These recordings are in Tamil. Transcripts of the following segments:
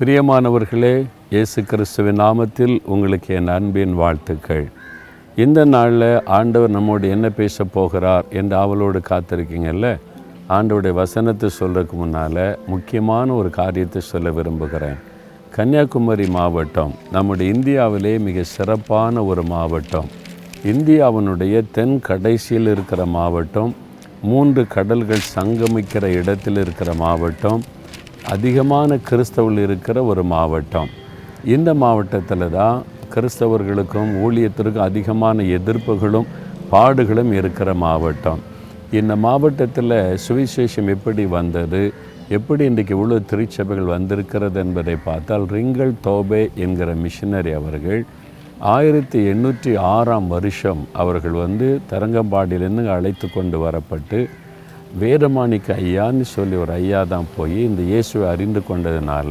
பிரியமானவர்களே இயேசு கிறிஸ்துவின் நாமத்தில் உங்களுக்கு என் அன்பின் வாழ்த்துக்கள். இந்த நாளில் ஆண்டவர் நம்மோடு என்ன பேச போகிறார் என்று அவளோடு காத்திருக்கீங்கல்ல? ஆண்டவருடைய வசனத்தை சொல்கிறதுக்கு முன்னால் முக்கியமான ஒரு காரியத்தை சொல்ல விரும்புகிறேன். கன்னியாகுமரி மாவட்டம் நம்முடைய இந்தியாவிலே மிக சிறப்பான ஒரு மாவட்டம். இந்தியாவினுடைய தென் கடைசியில் இருக்கிற மாவட்டம் மூன்று கடல்கள் சங்கமிக்கிற இடத்தில் இருக்கிற மாவட்டம். அதிகமான கிறிஸ்தவர்கள் இருக்கிற ஒரு மாவட்டம். இந்த மாவட்டத்தில் தான் கிறிஸ்தவர்களுக்கும் ஊழியத்திற்கும் அதிகமான எதிர்ப்புகளும் பாடுகளும் இருக்கிற மாவட்டம். இந்த மாவட்டத்தில் சுவிசேஷம் எப்படி வந்தது? எப்படி இன்றைக்கு இவ்வளோ திருச்சபைகள் வந்திருக்கிறது என்பதை பார்த்தால் ரிங்கல் தோபே என்கிற மிஷினரி அவர்கள் ஆயிரத்தி எண்ணூற்றி ஆறாம் வருஷம் அவர்கள் வந்து தரங்கம்பாடியிலேருந்து அழைத்து கொண்டு வரப்பட்டு வேதமாணிக்க ஐயான்னு சொல்லி ஒரு ஐயா தான் போய் இந்த இயேசுவை அறிந்து கொண்டதுனால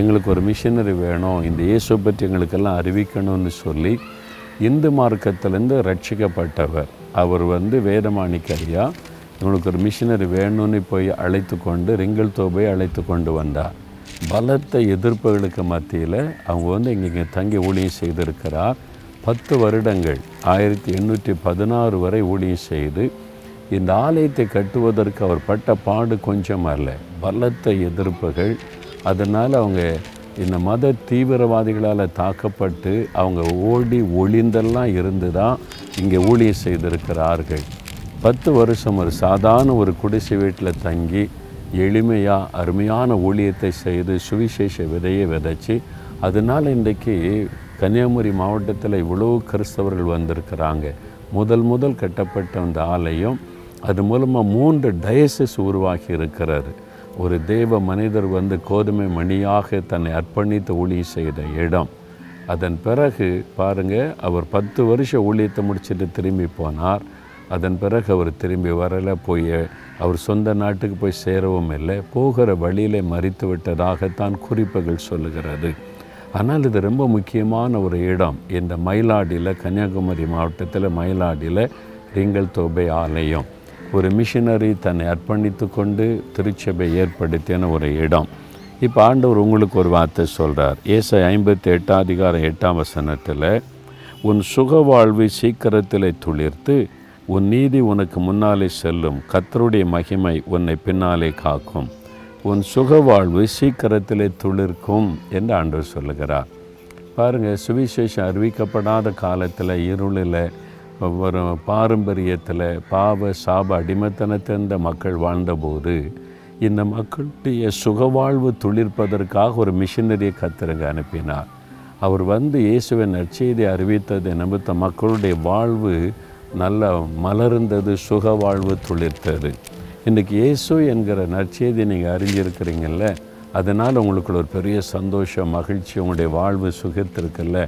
எங்களுக்கு ஒரு மிஷினரி வேணும். இந்த இயேசுவை பற்றி எங்களுக்கெல்லாம் அறிவிக்கணும்னு சொல்லி இந்து மார்க்கத்திலேருந்து ரட்சிக்கப்பட்டவர். அவர் வந்து வேதமாணிக்க ஐயா. எங்களுக்கு ஒரு மிஷினரி வேணும்னு போய் அழைத்து கொண்டு ரிங்கல் தோபை அழைத்து கொண்டு வந்தார். பலத்த எதிர்ப்புகளுக்கு மத்தியில் அவங்க வந்து இங்கே தங்கி ஊழியம் செய்திருக்கிறார். பத்து வருடங்கள் ஆயிரத்தி எண்ணூற்றி பதினாறு வரை ஊழியம் செய்து இந்த ஆலயத்தை கட்டுவதற்கு அவர் பட்ட பாடு கொஞ்சம் அல்ல. பலத்த எதிர்ப்புகள். அதனால் அவங்க இந்த மத தீவிரவாதிகளால் தாக்கப்பட்டு அவங்க ஓடி ஒளிந்தெல்லாம் இருந்து தான் இங்கே ஊழியம் செய்திருக்கிறார்கள். பத்து வருஷம் ஒரு சாதாரண ஒரு குடிசை வீட்டில் தங்கி எளிமையாக அருமையான ஊழியத்தை செய்து சுவிசேஷ விதையை விதைச்சி அதனால் இன்றைக்கு கன்னியாகுமரி மாவட்டத்தில் இவ்வளோ கிறிஸ்தவர்கள் வந்திருக்கிறாங்க. முதல் முதல் கட்டப்பட்ட அந்த ஆலயம் அது மூலமாக மூன்று டயசஸ் உருவாகி இருக்கிறார் ஒரு தேவ மனிதர் வந்து கோதுமை மணியாக தன்னை அர்ப்பணித்து ஊழி செய்த இடம். அதன் பிறகு பாருங்கள் அவர் பத்து வருஷம் ஊழியத்தை முடிச்சுட்டு திரும்பி போனார். அதன் பிறகு அவர் திரும்பி வரல போய் அவர் சொந்த நாட்டுக்கு போய் சேரவும் இல்லை. போகிற வழியிலே மறித்து விட்டதாகத்தான் குறிப்புகள் சொல்லுகிறது. ஆனால் இது ரொம்ப முக்கியமான ஒரு இடம். இந்த மயிலாடியில் கன்னியாகுமரி மாவட்டத்தில் மயிலாடியில் ரிங்கல் தோபை ஆலயம். ஒரு மிஷினரி தன்னை அர்ப்பணித்து கொண்டு திருச்சபை ஏற்படுத்தின ஒரு இடம். இப்போ ஆண்டவர் உங்களுக்கு ஒரு வார்த்தை சொல்கிறார் ஏசை ஐம்பத்தி எட்டாம் அதிகாரம் எட்டாம் வசனத்தில் உன் சுக வாழ்வு சீக்கிரத்தில் துளிர்த்து உன் நீதி உனக்கு முன்னாலே செல்லும். கத்தருடைய மகிமை உன்னை பின்னாலே காக்கும். உன் சுக வாழ்வு சீக்கிரத்தில் துளிர்க்கும் என்று ஆண்டவர் சொல்லுகிறார். பாருங்கள் சுவிசேஷம் அறிவிக்கப்படாத காலத்தில் இருளில் ஒரு பாரம்பரியத்தில் பாவ சாப அடிமைத்தனத்திருந்த மக்கள் வாழ்ந்தபோது இந்த மக்களுடைய சுகவாழ்வு துளிர்ப்பதற்காக ஒரு மிஷினரியை கத்திரங்க அனுப்பினார். அவர் வந்து இயேசுவின் நற்செய்தி அறிவித்ததை நிமித்த மக்களுடைய வாழ்வு நல்ல மலர்ந்தது சுக வாழ்வு துளிர்த்தது. இன்றைக்கி இயேசு என்கிற நற்செய்தி நீங்கள் அறிஞ்சிருக்கிறீங்கள அதனால் உங்களுக்கு ஒரு பெரிய சந்தோஷம் மகிழ்ச்சி உங்களுடைய வாழ்வு சுகத்திருக்குல்ல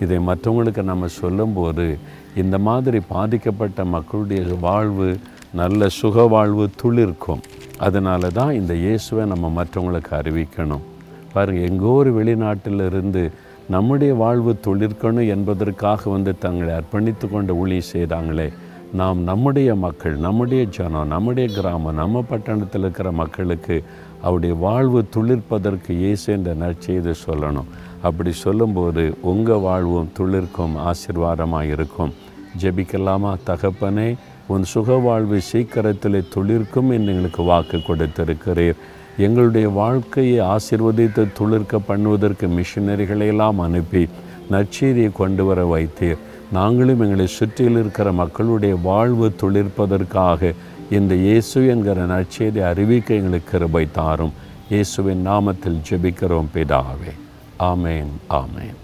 இதை மற்றவங்களுக்கு நம்ம சொல்லும்போது இந்த மாதிரி பாதிக்கப்பட்ட மக்களுடைய வாழ்வு நல்ல சுக வாழ்வு துளிர்க்கும். அதனால தான் இந்த இயேசுவை நம்ம மற்றவங்களுக்கு அறிவிக்கணும். பாருங்கள் எங்கோ ஒரு வெளிநாட்டில் இருந்து நம்முடைய வாழ்வு துளிர்க்கணும் என்பதற்காக வந்து தங்களை அர்ப்பணித்து கொண்டு ஊழி செய்தாங்களே நாம் நம்முடைய மக்கள் நம்முடைய ஜனம் நம்முடைய கிராமம் நம்ம பட்டணத்தில் இருக்கிற மக்களுக்கு அவருடைய வாழ்வு துளிர்ப்பதற்கு இயேசு என்ற நற்செய்தி சொல்லணும். அப்படி சொல்லும்போது உங்கள் வாழ்வும் துளிர்க்கும் ஆசிர்வாதமாக இருக்கும். ஜெபிக்கலாமா? தகப்பனே உன் சுக வாழ்வு சீக்கிரத்தில் துளிர்க்கும் என்று எங்களுக்கு வாக்கு கொடுத்திருக்கிறீர். எங்களுடைய வாழ்க்கையை ஆசிர்வதித்து துளிர்க்க பண்ணுவதற்கு மிஷினரிகளையெல்லாம் அனுப்பி நற்செய்தியை கொண்டு வர வைத்தீர். நாங்களும் எங்களை சுற்றியில் இருக்கிற மக்களுடைய வாழ்வு துளிர்ப்பதற்காக இந்த இயேசு என்கிற நற்செய்தி அறிவிக்க எங்களுக்கு கிருபை தாரும். இயேசுவின் நாமத்தில் ஜெபிக்கிறோம் பிதாவே. ஆமேன் ஆமேன்.